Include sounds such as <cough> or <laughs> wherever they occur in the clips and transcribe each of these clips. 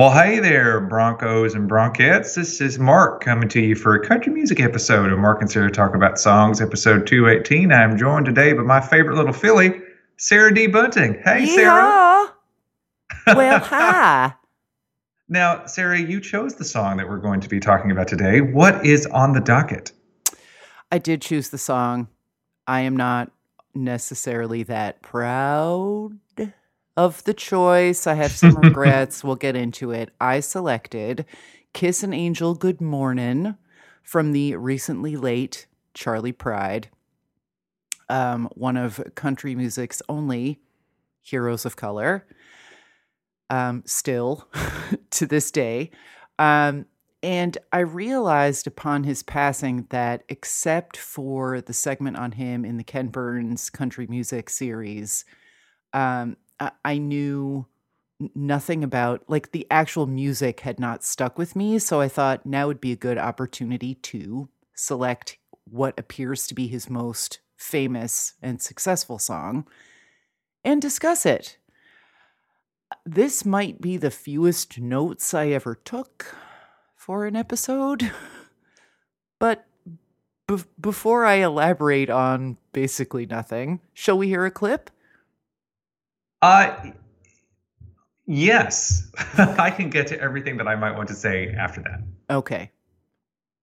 Well, hey there, Broncos and Bronchettes. This is Mark coming to you for a country music episode of Mark and Sarah Talk About Songs, episode 218. I'm joined today by my favorite little filly, Sarah D. Bunting. Hey, Sarah. <laughs> Well, hi. <laughs> Now, Sarah, you chose the song that we're going to be talking about today. What is on the docket? I did choose the song. I am not necessarily that proud of the choice. I have some regrets. We'll get into it. I selected Kiss an Angel Good Morning from the recently late Charley Pride, um, one of country music's only heroes of color, um, still <laughs> to this day. Um, and I realized upon his passing that, except for the segment on him in the Ken Burns country music series, um, I, knew nothing about like the actual music had not stuck with me. So I thought now would be a good opportunity to select what appears to be his most famous and successful song and discuss it. This might be the fewest notes I ever took for an episode. <laughs> But be- before I elaborate on basically nothing, shall we hear a clip? Uh, yes, <laughs> I can get to everything that I might want to say after that. Okay.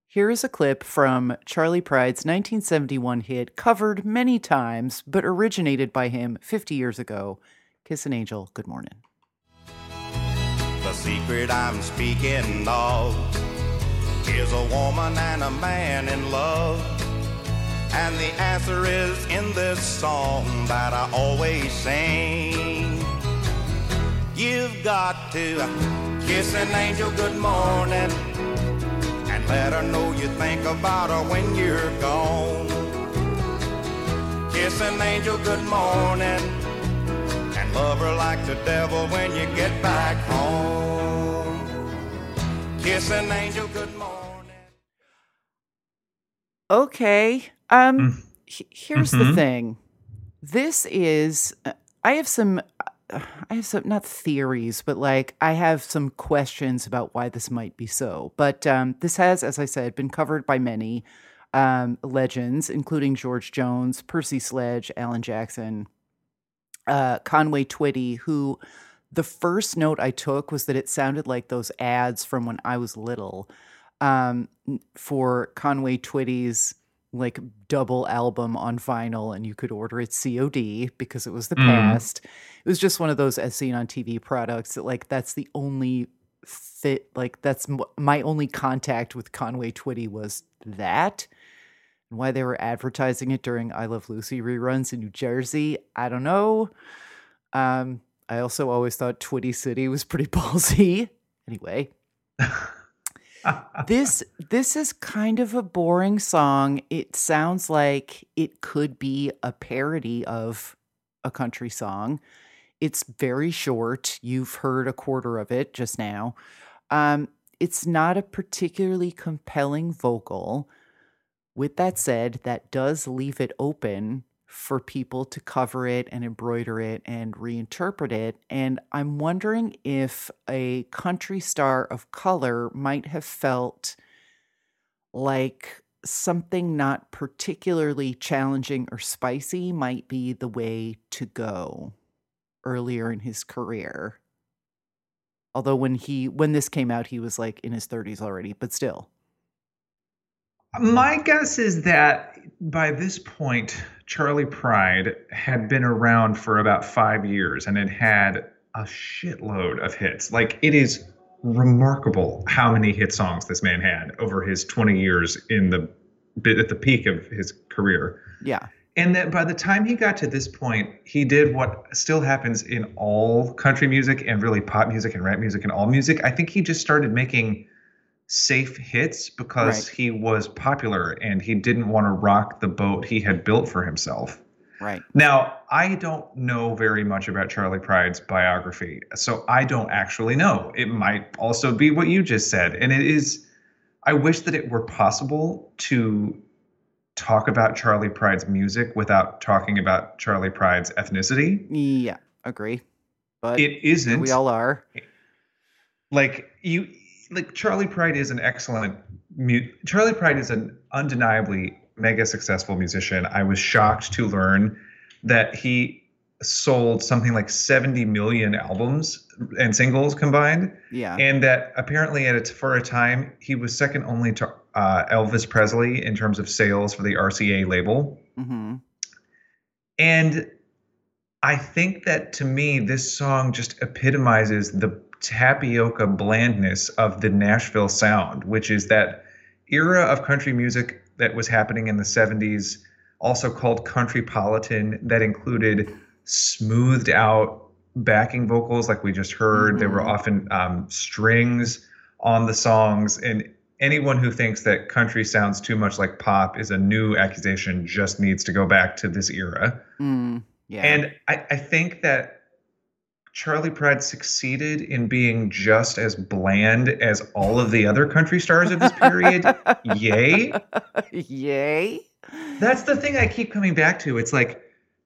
Here is a clip from Charley Pride's 1971 hit, covered many times, but originated by him 50 years ago. Kiss an Angel, Good Morning. The secret I'm speaking of is a woman and a man in love. And the answer is in this song that I always sing. You've got to kiss an angel good morning and let her know you think about her when you're gone. Kiss an angel good morning and love her like the devil when you get back home. Kiss an angel good morning. Okay. Um Mm. he- here's the Mhm. thing. This is uh, I have some uh, I have some not theories, but like I have some questions about why this might be so. But um this has as I said been covered by many um legends including George Jones, Percy Sledge, Alan Jackson, uh Conway Twitty who the first note I took was that it sounded like those ads from when I was little um, for Conway Twitty's like double album on vinyl, and you could order it COD because it was the Mm. past. It was just one of those as seen on TV products that like that's the only fit like that's m- my only contact with Conway Twitty was that. And why they were advertising it during I Love Lucy reruns in New Jersey, I don't know. Um, I also always thought Twitty City was pretty <laughs> ballsy. Anyway, <laughs> this this is kind of a boring song. It sounds like it could be a parody of a country song. It's very short. You've heard a quarter of it just now. Um, it's not a particularly compelling vocal. With that said, that does leave it open for people to cover it and embroider it and reinterpret it. And I'm wondering if a country star of color might have felt like something not particularly challenging or spicy might be the way to go earlier in his career. Although when he when this came out he was like in his 30s already, but still. My guess is that by this point, Charley Pride had been around for about five years and had had a shitload of hits. Like, it is remarkable how many hit songs this man had over his 20 years in the at the peak of his career. Yeah. And that by the time he got to this point, he did what still happens in all country music and really pop music and rap music and all music. I think he just started making safe hits because he was popular and he didn't want to rock the boat he had built for himself. Right. Now, I don't know very much about Charley Pride's biography, so I don't actually know. It might also be what you just said. And it is, I wish that it were possible to talk about Charley Pride's music without talking about Charley Pride's ethnicity. Yeah, agree. But It isn't. we all are. like you like Charley Pride is an excellent mu- Charley Pride is an undeniably mega successful musician. I was shocked to learn that he sold something like 70 million albums and singles combined Yeah. and that apparently at its for a time he was second only to uh, Elvis Presley in terms of sales for the RCA label. hmm And I think that to me, this song just epitomizes the tapioca blandness of the Nashville sound, which is that era of country music that was happening in the 70s, also called countrypolitan, that included smoothed out backing vocals like we just heard. There were Mhm. often um, strings on the songs. And anyone who thinks that country sounds too much like pop is a new accusation, just needs to go back to this era. Mm, yeah. And I, I think that Charley Pride succeeded in being just as bland as all of the other country stars of this period. <laughs> Yay. Yay. That's the thing I keep coming back to. It's like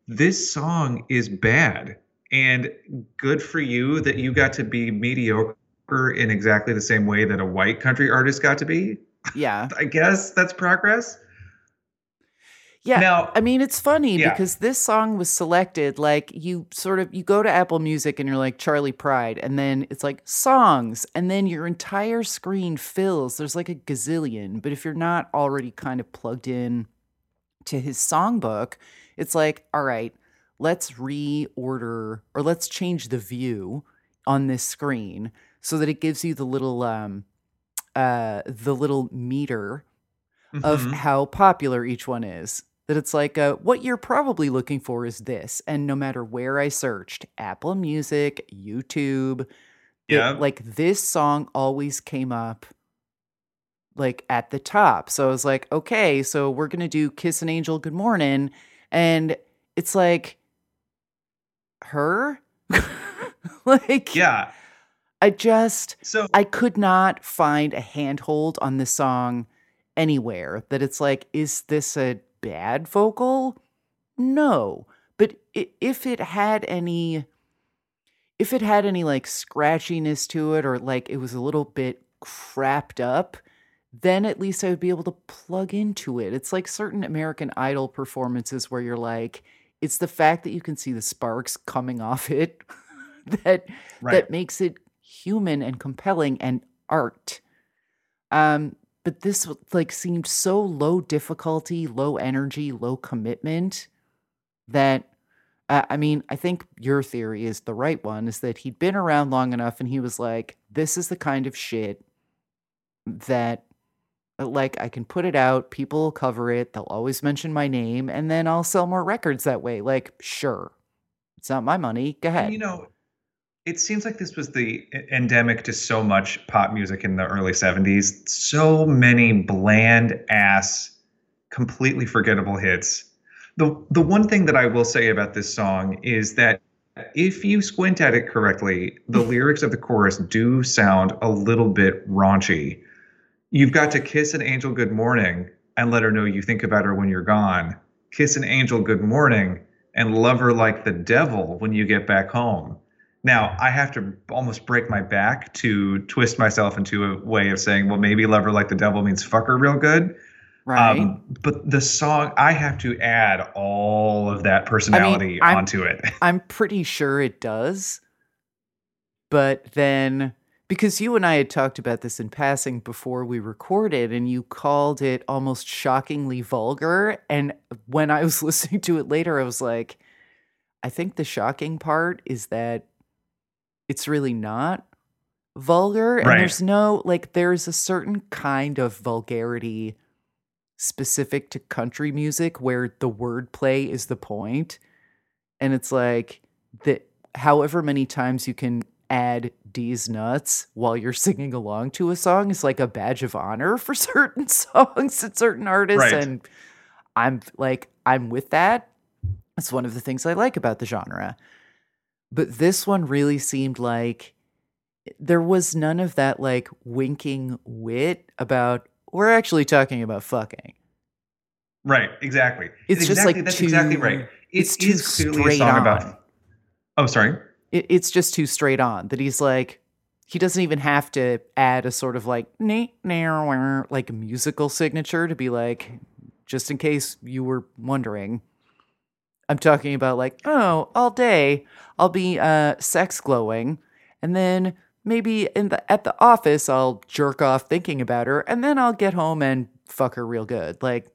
this song is bad and good for you that you got to be mediocre in exactly the same way that a white country artist got to be. Yeah. <laughs> I guess that's progress. Yeah. Now, I mean, it's funny Yeah. because this song was selected. Like, you sort of you go to Apple Music and you're like Charley Pride, and then it's like songs, and then your entire screen fills. There's like a gazillion. But if you're not already kind of plugged in to his songbook, it's like, all right, let's reorder or let's change the view on this screen so that it gives you the little um uh the little meter of mhm. how popular each one is. That it's like, uh, what you're probably looking for is this. And no matter where I searched, Apple Music, YouTube, it- Yeah. like this song always came up like at the top. So I was like, okay, so we're going to do Kiss an Angel Good Morning. And it's like, her? <laughs> like, yeah. I just. So I could not find a handhold on this song anywhere that it's like, is this a bad vocal? No. But if it had any, if it had any like scratchiness to it or like it was a little bit crapped up, then at least I would be able to plug into it. It's like certain American Idol performances where you're like, it's the fact that you can see the sparks coming <laughs> off it <laughs> that right. that makes it human and compelling and art. Um, but this like seemed so low difficulty, low energy, low commitment that uh, I mean, I think your theory is the right one is that he'd been around long enough and he was like, this is the kind of shit that uh, like I can put it out, people will cover it, they'll always mention my name, and then I'll sell more records that way. Like, sure. It's not my money. Go ahead. You know, it seems like this was the endemic to so much pop music in the early 70s. So many bland ass, completely forgettable hits. The the one thing that I will say about this song is that if you squint at it correctly, the <laughs> lyrics of the chorus do sound a little bit raunchy. You've got to kiss an angel good morning and let her know you think about her when you're gone. Kiss an angel good morning and love her like the devil when you get back home. Now, I have to almost break my back to twist myself into a way of saying, well, maybe lover like the devil means fuck her real good. right. Um, but the song, I have to add all of that personality I'm- onto it. <laughs> I'm pretty sure it does. But then, because you and I had talked about this in passing before we recorded, and you called it almost shockingly vulgar. And when I was <laughs> listening to it later, I was like, I think the shocking part is that it's really not vulgar. And Right. there's no, like, there's a certain kind of vulgarity specific to country music where the wordplay is the point and it's like that however many times you can add D's nuts while you're singing along to a song is like a badge of honor for <laughs> certain songs and certain artists. Right. And I'm like, I'm with that. It's one of the things I like about the genre. But this one really seemed like there was none of that like winking wit about we're actually talking about fucking. Right, exactly. It's just, exactly, like, that's too- exactly right. it's too is clearly a straight on. about. Oh, sorry. It, it's just too straight on that he's like he doesn't even have to add a sort of like nee, nee, wah, like musical signature to be like just in case you were wondering i'm talking about like oh all day i'll be uh sex glowing and then maybe in the at the office i'll jerk off thinking about her and then i'll get home and fuck her real good like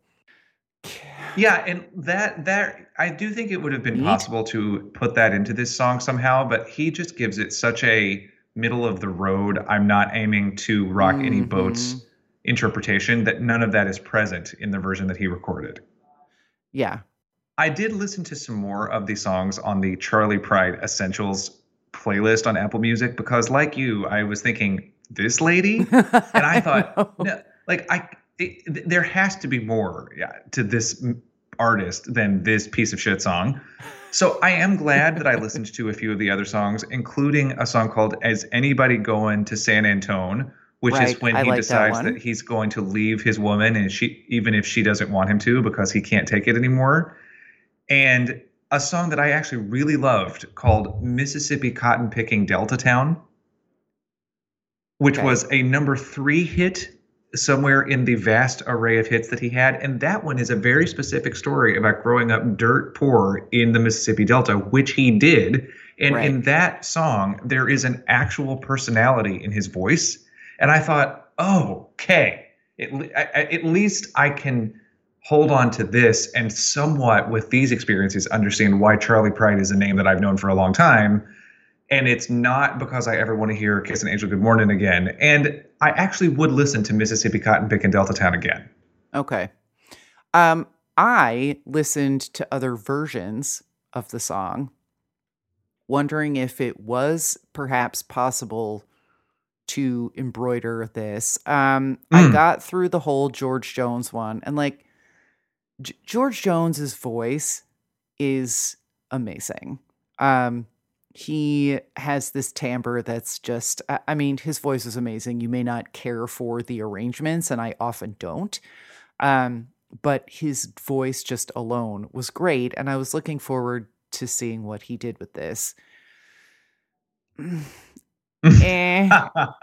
<sighs> Yeah, and that that I do think it would have been Neat. possible to put that into this song somehow, but he just gives it such a middle of the road. I'm not aiming to rock any boats interpretation that none of that is present in the version that he recorded. yeah I did listen to some more of the songs on the Charley Pride Essentials playlist on Apple Music because, like you, I was thinking this lady, <laughs> and I thought, no, like I, it, there has to be more yeah, to this artist than this piece of shit song. So I am glad that I listened to a few of the other songs, including a song called "Is Anybody Going to San Antone," which Right, is when I he like decides one. that he's going to leave his woman, and she, even if she doesn't want him to, because he can't take it anymore. And a song that I actually really loved called "Mississippi Cotton Picking Delta Town." which Okay. was a number three hit somewhere in the vast array of hits that he had. And that one is a very specific story about growing up dirt poor in the Mississippi Delta, which he did. And Right. in that song, there is an actual personality in his voice. And I thought, oh, okay, at, le- I- I- at least I can hold on to this and somewhat with these experiences understand why Charley Pride is a name that I've known for a long time and it's not because I ever want to hear "Kiss an Angel Good Morning" again. And I actually would listen to Mississippi Cotton Picking Delta Town again. Okay. Um, I listened to other versions of the song, wondering if it was perhaps possible to embroider this. Um, I Mm. got through the whole George Jones one, and like George Jones's voice is amazing. Um, he has this timbre that's just, I I mean, his voice is amazing. You may not care for the arrangements, and I often don't. Um, but his voice just alone was great, and I was looking forward to seeing what he did with this. Eh.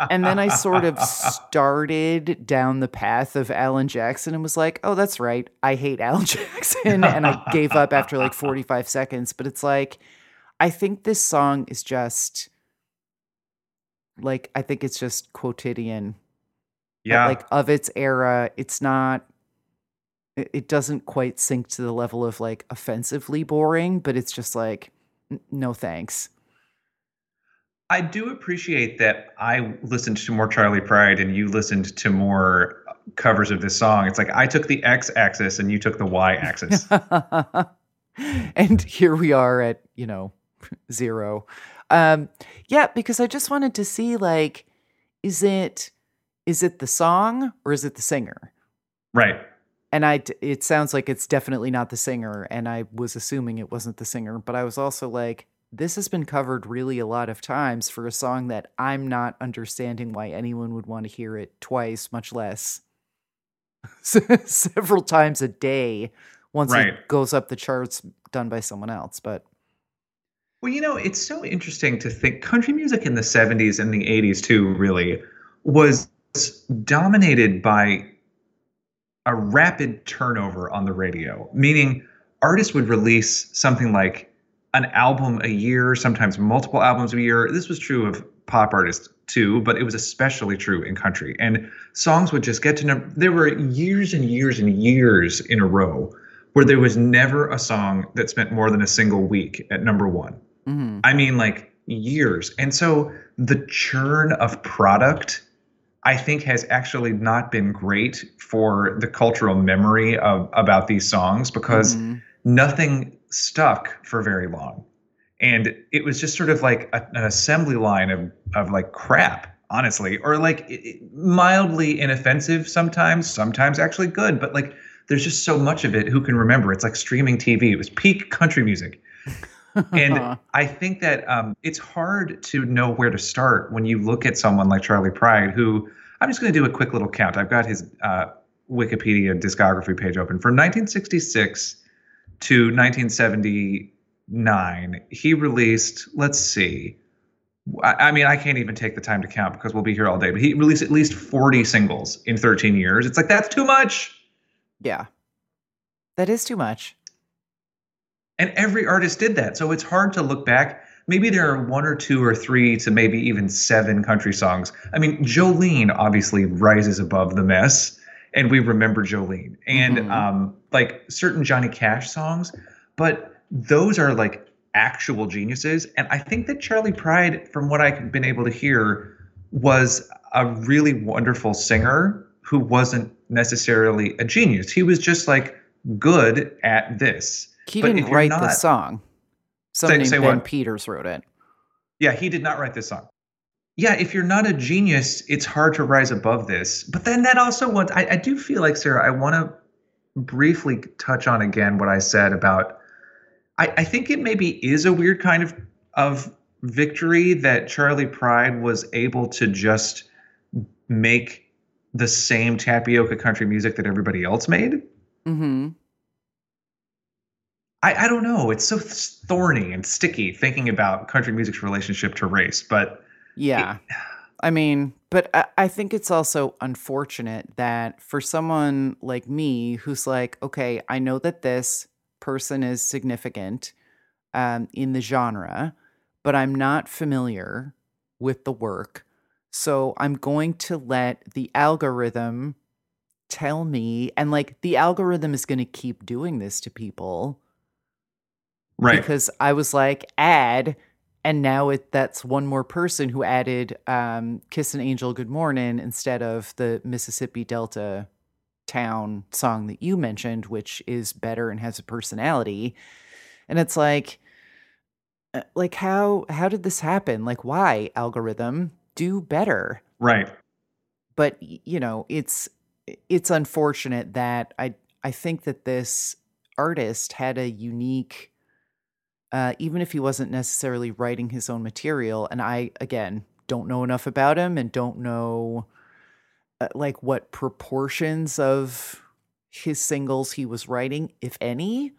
And then I sort of <laughs> started down the path of Alan Jackson and was like, oh, that's right. I hate Alan <laughs> Jackson. and I gave up after like 45 seconds. But it's like, I think this song is just like, I think it's just quotidian yeah, like of its era it's not it, doesn't quite sink to the level of like offensively boring but it's just like no thanks I do appreciate that I listened to more Charley Pride and you listened to more covers of this song. It's like I took the X axis and you took the Y axis. <laughs> and here we are at you know <laughs> zero um yeah because i just wanted to see like is it is it the song or is it the singer right. and I it sounds like it's definitely not the singer, and I was assuming it wasn't the singer, but I was also like, this has been covered really a lot of times for a song that I'm not understanding why anyone would want to hear it twice, much less <laughs> several times a day once Right. it goes up the charts done by someone else. But Well, you know, it's so interesting to think country music in the 70s and the 80s too really was dominated by a rapid turnover on the radio, meaning artists would release something like an album a year, sometimes multiple albums a year. This was true of pop artists too, but it was especially true in country. And songs would just get to number. There were years and years and years in a row where there was never a song that spent more than a single week at number one. mhm. I mean, like years. And so the churn of product, I think, has actually not been great for the cultural memory of about these songs because Mhm. nothing stuck for very long. and it was just sort of like a, an assembly line of of like crap honestly or like it, mildly inoffensive sometimes sometimes actually good but like there's just so much of it who can remember it's like streaming tv it was peak country music and <laughs> I think that um, it's hard to know where to start when you look at someone like Charley Pride, who I'm just going to do a quick little count. I've got his uh, Wikipedia discography page open. From 1966 to 1979, he released, let's see, I, mean, I can't even take the time to count because we'll be here all day, but he released at least 40 singles in 13 years. It's like, that's too much. yeah. That is too much. And every artist did that. So it's hard to look back. Maybe there are one or two or three to maybe even seven country songs. I mean, Jolene obviously rises above the mess, and we remember Jolene. And Mhm. um, like certain Johnny Cash songs, but those are like actual geniuses. And I think that Charley Pride, from what I've been able to hear, was a really wonderful singer who wasn't necessarily a genius. He was just like good at this. He But didn't write not- the song. Someone named say Ben what? Peters wrote it. Yeah, he did not write this song. Yeah, if you're not a genius, it's hard to rise above this. But then that also wants, I, I do feel like, Sarah, I want to briefly touch on again what I said about, I, I think it maybe is a weird kind of, of victory that Charley Pride was able to just make the same tapioca country music that everybody else made. Mm-hmm. I, I don't know. It's so thorny and sticky thinking about country music's relationship to race, but Yeah. I mean, but I, I think it's also unfortunate that for someone like me who's like, okay, I know that this person is significant um, in the genre, but I'm not familiar with the work. So I'm going to let the algorithm tell me, and like the algorithm is going to keep doing this to people right. because I was like, add, and now it that's one more person who added um, "Kiss an Angel, Good Morning" instead of the Mississippi Delta town song that you mentioned, which is better and has a personality. And it's like, uh, like how how did this happen? Like, why algorithm do better? right. but you know it's it's unfortunate that i i think that this artist had a unique uh even if he wasn't necessarily writing his own material and i again don't know enough about him and don't know uh, like what proportions of his singles he was writing if any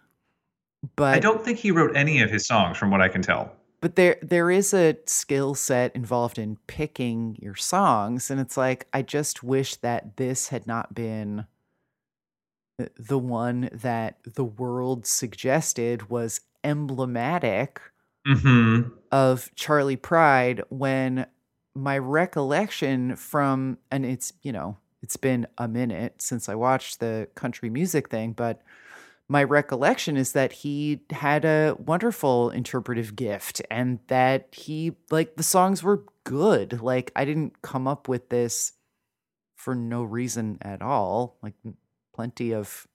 but I don't think he wrote any of his songs, from what I can tell. but there there is a skill set involved in picking your songs and it's like i just wish that this had not been the- the one that the world suggested was emblematic Mm-hmm. of charley pride when my recollection from and it's you know it's been a minute since i watched the country music thing but my recollection is that he had a wonderful interpretive gift and that he like the songs were good like i didn't come up with this for no reason at all like plenty of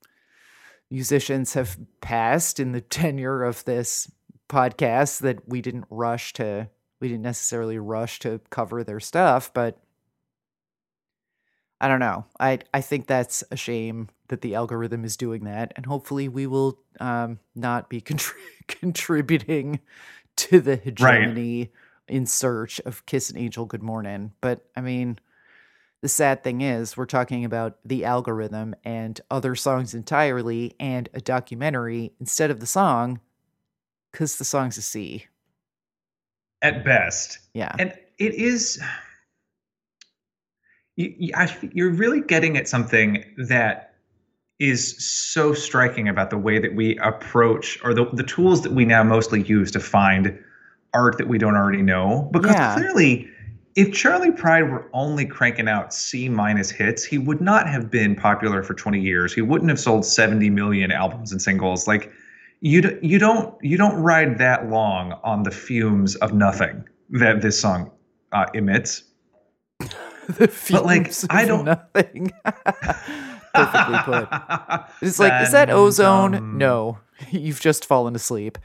musicians have passed in the <laughs> tenure of this podcast that we didn't rush to we didn't necessarily rush to cover their stuff but I don't know. I I think that's a shame that the algorithm is doing that, and hopefully we will um, not be <laughs> contri- contributing to the hegemony in search of "Kiss an Angel, Good Morning." But I mean, the sad thing is, we're talking about the algorithm and other songs entirely, and a documentary instead of the song, because the song's a C. At best. Yeah, And it is. You, you, I, you're really getting at something that is so striking about the way that we approach, or the, the tools that we now mostly use to find art that we don't already know. Because Yeah. clearly, if Charley Pride were only cranking out C minus hits, he would not have been popular for 20 years. He wouldn't have sold 70 million albums and singles. Like you, d- you don't you don't ride that long on the fumes of nothing that this song uh, emits. <laughs> the But, like, fumes I don't- nothing. <laughs> Perfectly put. <laughs> It's like, is that ozone? dun. No, you've just fallen asleep.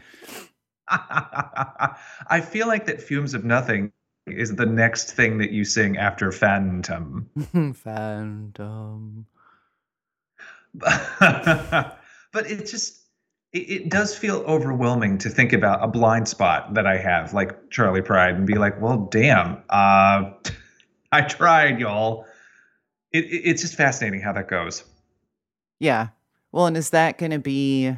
I feel like that Fumes of Nothing is the next thing that you sing after Phantom. <laughs> Phantom. <laughs> but it just it, it does feel overwhelming to think about a blind spot that I have, like Charley Pride, and be like, well, damn, uh, <laughs> I tried, y'all. It, it, it's just fascinating how that goes. Yeah. Well, and is that going to be?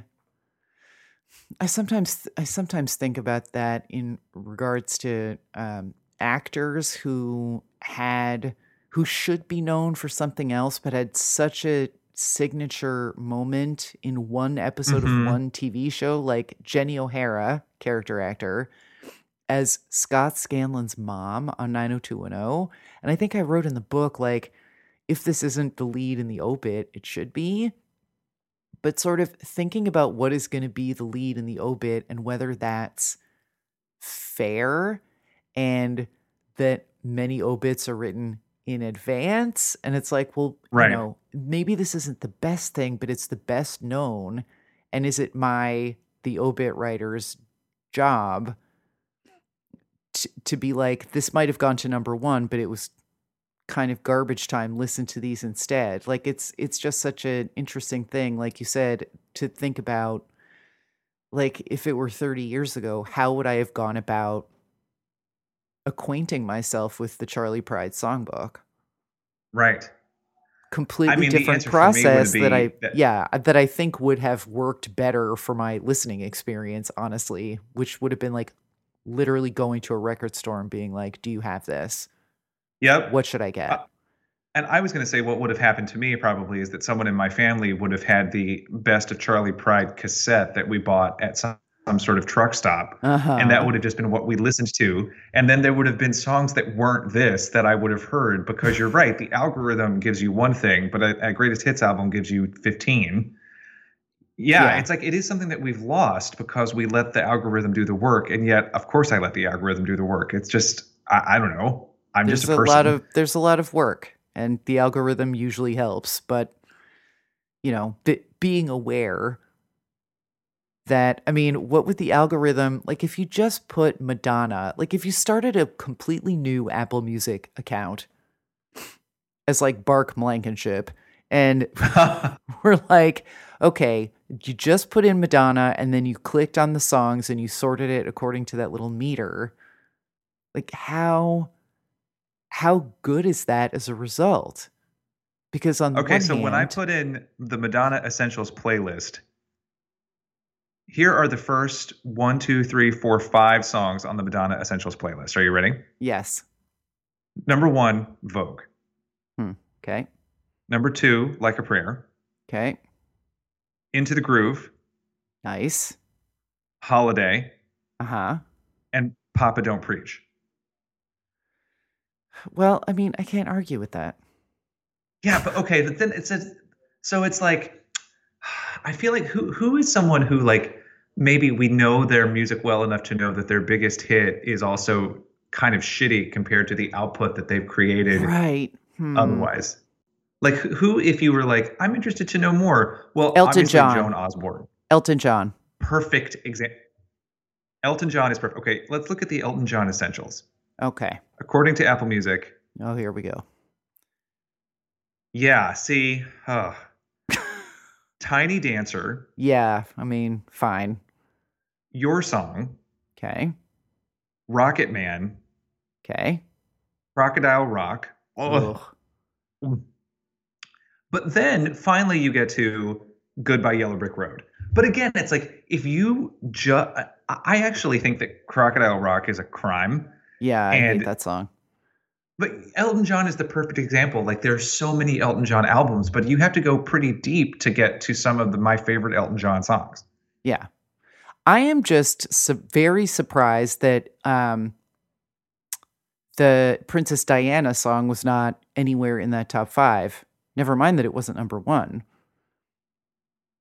I sometimes I sometimes think about that in regards to um, actors who had who should be known for something else, but had such a signature moment in one episode Mhm. of one TV show, like Jenny O'Hara, character actor, as Scott Scanlon's mom on 90210. And I think I wrote in the book, like, if this isn't the lead in the obit, it should be. But sort of thinking about what is going to be the lead in the obit and whether that's fair and that many obits are written in advance. And it's like, well, Right. you know, maybe this isn't the best thing, but it's the best known. And is it my, the obit writer's job to, to be like, this might have gone to number one, but it was kind of garbage time listen to these instead like it's it's just such an interesting thing like you said to think about like if it were 30 years ago how would i have gone about acquainting myself with the charley pride songbook Right. completely mean, different answer for me would process that i that- yeah that i think would have worked better for my listening experience honestly which would have been like literally going to a record store and being like do you have this Yep. what should i get Uh, And I was going to say what would have happened to me probably is that someone in my family would have had the best of Charley Pride cassette that we bought at some, some sort of truck stop. uh-huh. And that would have just been what we listened to. And then there would have been songs that weren't this that I would have heard because you're right. The algorithm gives you one thing, but a, a greatest hits album gives you 15. Yeah, Yeah. it's like it is something that we've lost because we let the algorithm do the work. And yet, of course, I let the algorithm do the work. It's just, I, I don't know. I'm there's just a a person. lot of there's a lot of work and the algorithm usually helps but you know being aware that i mean what would the algorithm like if you just put madonna like if you started a completely new apple music account as like bark blankenship and <laughs> we're like okay you just put in madonna and then you clicked on the songs and you sorted it according to that little meter like how how good is that as a result? Because on the Okay, so when I put in the Madonna Essentials playlist, here are the first one, two, three, four, five songs on the Madonna Essentials playlist. Are you ready? yes Number one, Vogue. Hmm. okay Number two, Like a Prayer. okay Into the Groove, nice Holiday, uh-huh and Papa Don't Preach. well i mean i can't argue with that Yeah, but okay, but then it says so it's like I feel like who who is someone who like maybe we know their music well enough to know that their biggest hit is also kind of shitty compared to the output that they've created right Hmm. otherwise. Like who if you were like I'm interested to know more. Well, Elton John. Joan Osborne. elton john Perfect example. Elton John is perfect. Okay, let's look at the Elton John essentials. okay According to Apple Music, oh here we go yeah, see, uh, Tiny Dancer, yeah i mean fine Your Song, okay Rocket Man, okay Crocodile Rock. Ugh. Ugh. But then finally you get to Goodbye Yellow Brick Road. But again, it's like if you just, I actually think that Crocodile Rock is a crime. yeah i And- hate that song But Elton John is the perfect example. Like there are so many Elton John albums, but you have to go pretty deep to get to some of the, my favorite Elton John songs. Yeah. I am just su- very surprised that um, the Princess Diana song was not anywhere in that top five. Never mind that it wasn't number one.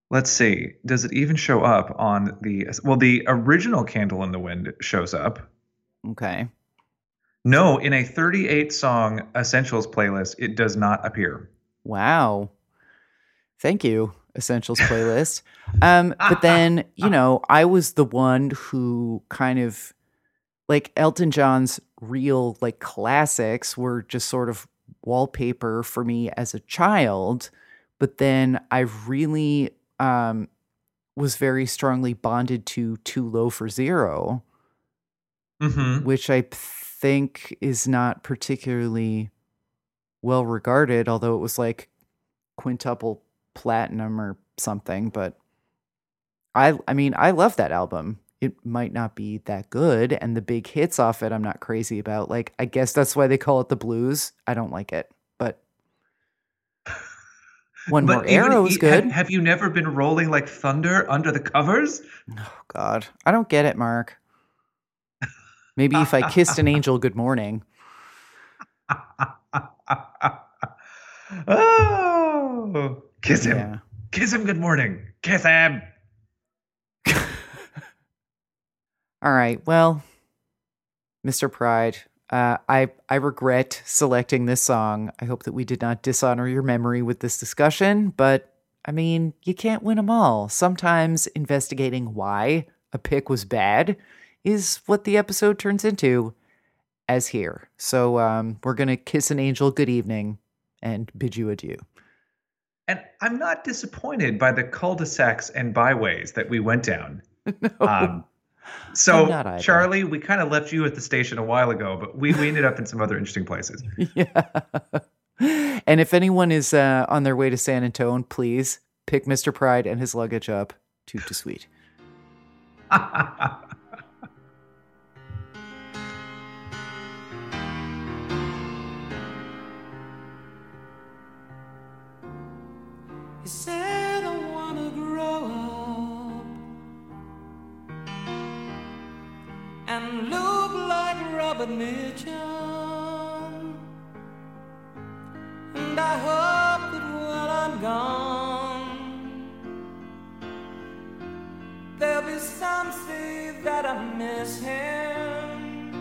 Let's see. Does it even show up on the well? The original Candle in the Wind shows up. Okay. No, in a 38 song essentials playlist, it does not appear. Wow. Thank you. essentials <laughs> playlist. Um, but then, you know, I was the one who kind of like Elton John's real like classics were just sort of wallpaper for me as a child. But then I really um, was very strongly bonded to Too Low for Zero, hmm which I think is not particularly well regarded, although it was like quintuple platinum or something. But I, I mean, I love that album. It might not be that good, and the big hits off it, I'm not crazy about. Like, I guess that's why they call it the blues. I don't like it, but one more arrow is good. Have, have you never been rolling like thunder under the covers? Oh God, I don't get it, Mark. Maybe if I kissed an <laughs> angel, good morning. oh, kiss him. Yeah. Kiss him. Good morning. Kiss him. <laughs> All right. Well, Mr. Pride, uh, I I regret selecting this song. I hope that we did not dishonor your memory with this discussion, but I mean, you can't win them all. Sometimes investigating why a pick was bad is what the episode turns into, as here. So um, we're gonna kiss an angel good evening and bid you adieu. And I'm not disappointed by the cul-de-sacs and byways that we went down. <laughs> no. Um, so, I'm not either. Charley, we kind of left you at the station a while ago, but we, we ended up in some other interesting places. <laughs> yeah. And if anyone is uh, on their way to San Antone, please pick Mr. Pride and his luggage up. Toot to sweet. <laughs> said, I wanna grow up and look like Robert Mitchum. And I hope that when I'm gone, there'll be some say that I miss him.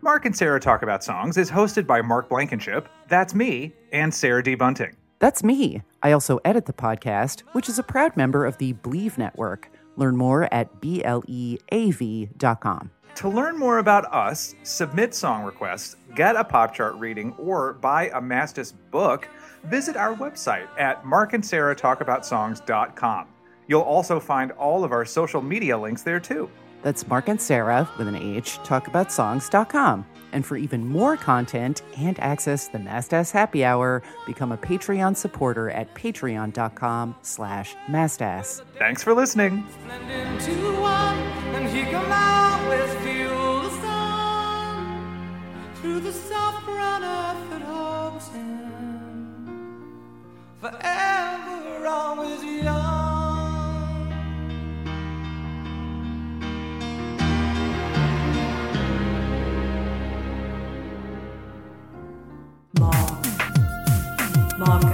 Mark and Sarah Talk About Songs is hosted by Mark Blankenship, that's me, and Sarah D. Bunting. That's me. I also edit the podcast, which is a proud member of the Bleav Network. Learn more at bleav.com. To learn more about us, submit song requests, get a pop chart reading, or buy a Mastis book, visit our website at markandsarahtalkaboutsongs.com. You'll also find all of our social media links there too. That's Mark and Sarah with an H, talkaboutsongs.com. And for even more content and access to the Mastass Happy Hour, become a Patreon supporter at patreon.com slash mastass. Thanks for listening. blend into one, Mark. Mark